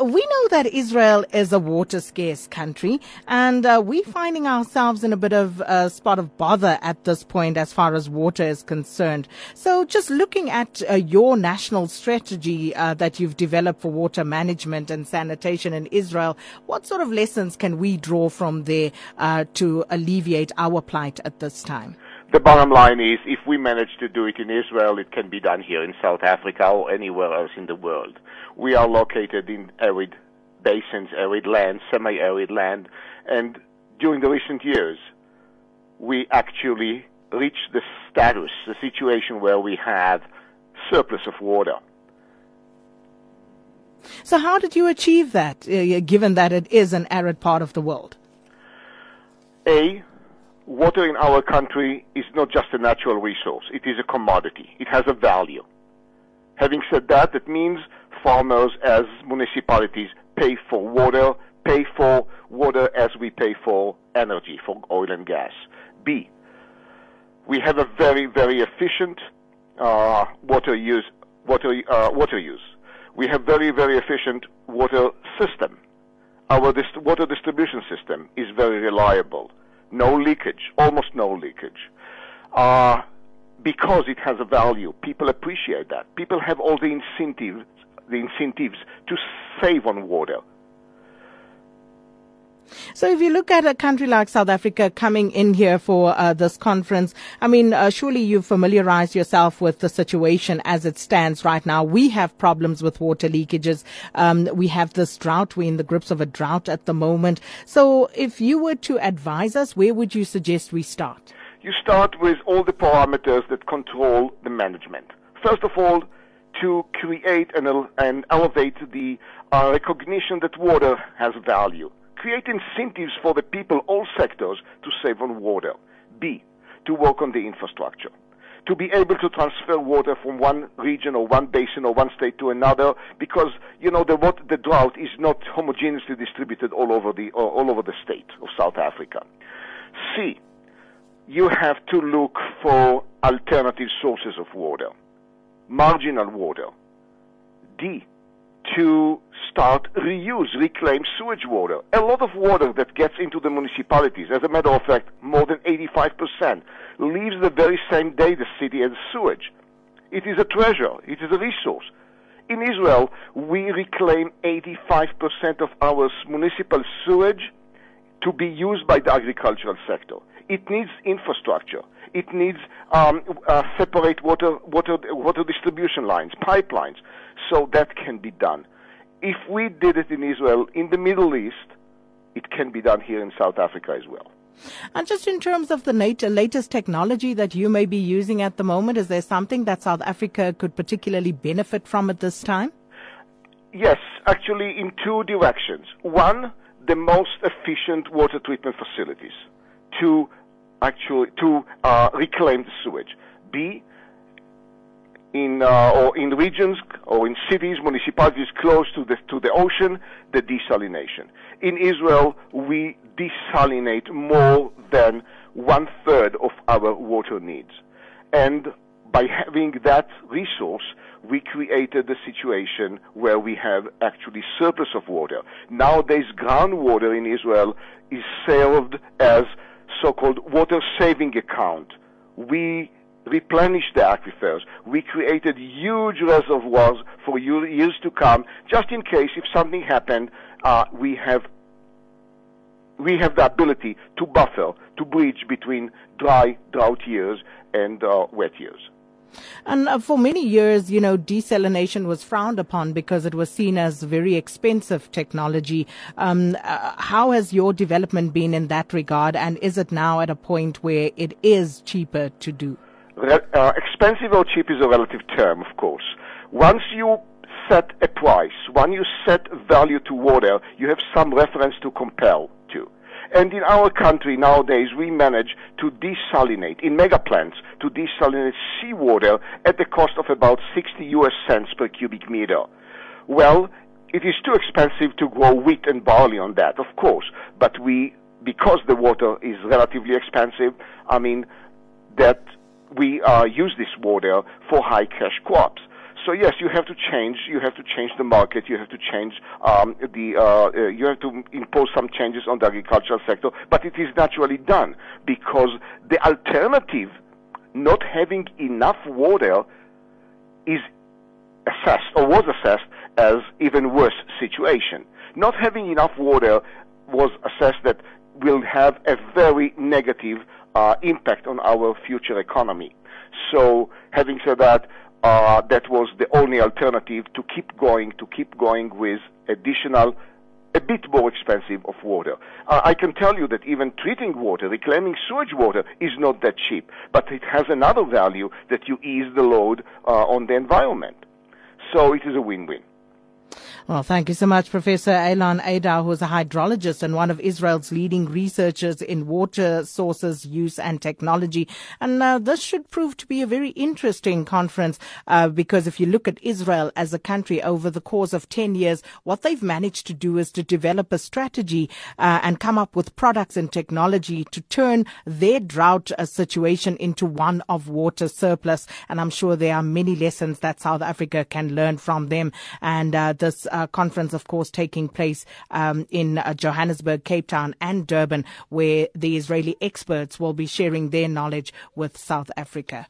We know that Israel is a water scarce country, and uh, we're finding ourselves in a bit of a spot of bother at this point as far as water is concerned. So, just looking at uh, your national strategy uh, that you've developed for water management and sanitation in Israel, what sort of lessons can we draw from there uh, to alleviate our plight at this time? The bottom line is if we manage to do it in Israel, it can be done here in South Africa or anywhere else in the world. We are located in arid basins, arid land, semi arid land, and during the recent years, we actually reached the status, the situation where we have surplus of water. So, how did you achieve that, uh, given that it is an arid part of the world? A, water in our country is not just a natural resource, it is a commodity. It has a value. Having said that, it means farmers as municipalities pay for water, pay for water as we pay for energy, for oil and gas. B, we have a very, very efficient uh, water use. Water, uh, water use. We have very, very efficient water system. Our dist- water distribution system is very reliable no leakage, almost no leakage. Uh, because it has a value, people appreciate that. People have all the incentives, the incentives to save on water. So, if you look at a country like South Africa coming in here for uh, this conference, I mean, uh, surely you've familiarized yourself with the situation as it stands right now. We have problems with water leakages. Um, we have this drought. We're in the grips of a drought at the moment. So, if you were to advise us, where would you suggest we start? You start with all the parameters that control the management. First of all, to create and, and elevate the uh, recognition that water has value create incentives for the people, all sectors, to save on water. B, to work on the infrastructure. To be able to transfer water from one region or one basin or one state to another, because you know the the drought is not homogeneously distributed all over the uh, all over the state of South Africa. C, you have to look for alternative sources of water, marginal water. D, to start reuse, reclaim sewage water. A lot of water that gets into the municipalities, as a matter of fact, more than 85%, leaves the very same day the city as sewage. It is a treasure. It is a resource. In Israel, we reclaim 85% of our municipal sewage to be used by the agricultural sector. It needs infrastructure. It needs um, uh, separate water, water, water distribution lines, pipelines. So that can be done. If we did it in Israel, in the Middle East, it can be done here in South Africa as well. And just in terms of the latest technology that you may be using at the moment, is there something that South Africa could particularly benefit from at this time? Yes, actually, in two directions. One, the most efficient water treatment facilities to actually to uh, reclaim the sewage. B, in uh, or in regions or in cities, municipalities close to the to the ocean, the desalination. In Israel, we desalinate more than one third of our water needs, and by having that resource, we created a situation where we have actually surplus of water. Nowadays, groundwater in Israel is served as so-called water saving account. We replenished the aquifers. We created huge reservoirs for years to come, just in case if something happened, uh, we have we have the ability to buffer, to bridge between dry drought years and uh, wet years. And uh, for many years, you know, desalination was frowned upon because it was seen as very expensive technology. Um, uh, how has your development been in that regard, and is it now at a point where it is cheaper to do? Uh, expensive or cheap is a relative term, of course. Once you set a price, when you set value to water, you have some reference to compare to. And in our country nowadays, we manage to desalinate, in mega plants, to desalinate seawater at the cost of about 60 US cents per cubic meter. Well, it is too expensive to grow wheat and barley on that, of course, but we, because the water is relatively expensive, I mean, that we uh, use this water for high cash crops. So yes, you have to change. You have to change the market. You have to change um, the. Uh, uh, you have to impose some changes on the agricultural sector. But it is naturally done because the alternative, not having enough water, is assessed or was assessed as even worse situation. Not having enough water was assessed that will have a very negative uh, impact on our future economy. So, having said that, uh, that was the only alternative to keep going, to keep going with additional, a bit more expensive of water. Uh, I can tell you that even treating water, reclaiming sewage water, is not that cheap, but it has another value that you ease the load uh, on the environment. So it is a win-win. Well, thank you so much, Professor Eilon Adar, who is a hydrologist and one of Israel's leading researchers in water sources use and technology. And uh, this should prove to be a very interesting conference uh, because if you look at Israel as a country over the course of 10 years, what they've managed to do is to develop a strategy uh, and come up with products and technology to turn their drought uh, situation into one of water surplus. And I'm sure there are many lessons that South Africa can learn from them. And uh, this uh, conference, of course, taking place um, in uh, Johannesburg, Cape Town, and Durban, where the Israeli experts will be sharing their knowledge with South Africa.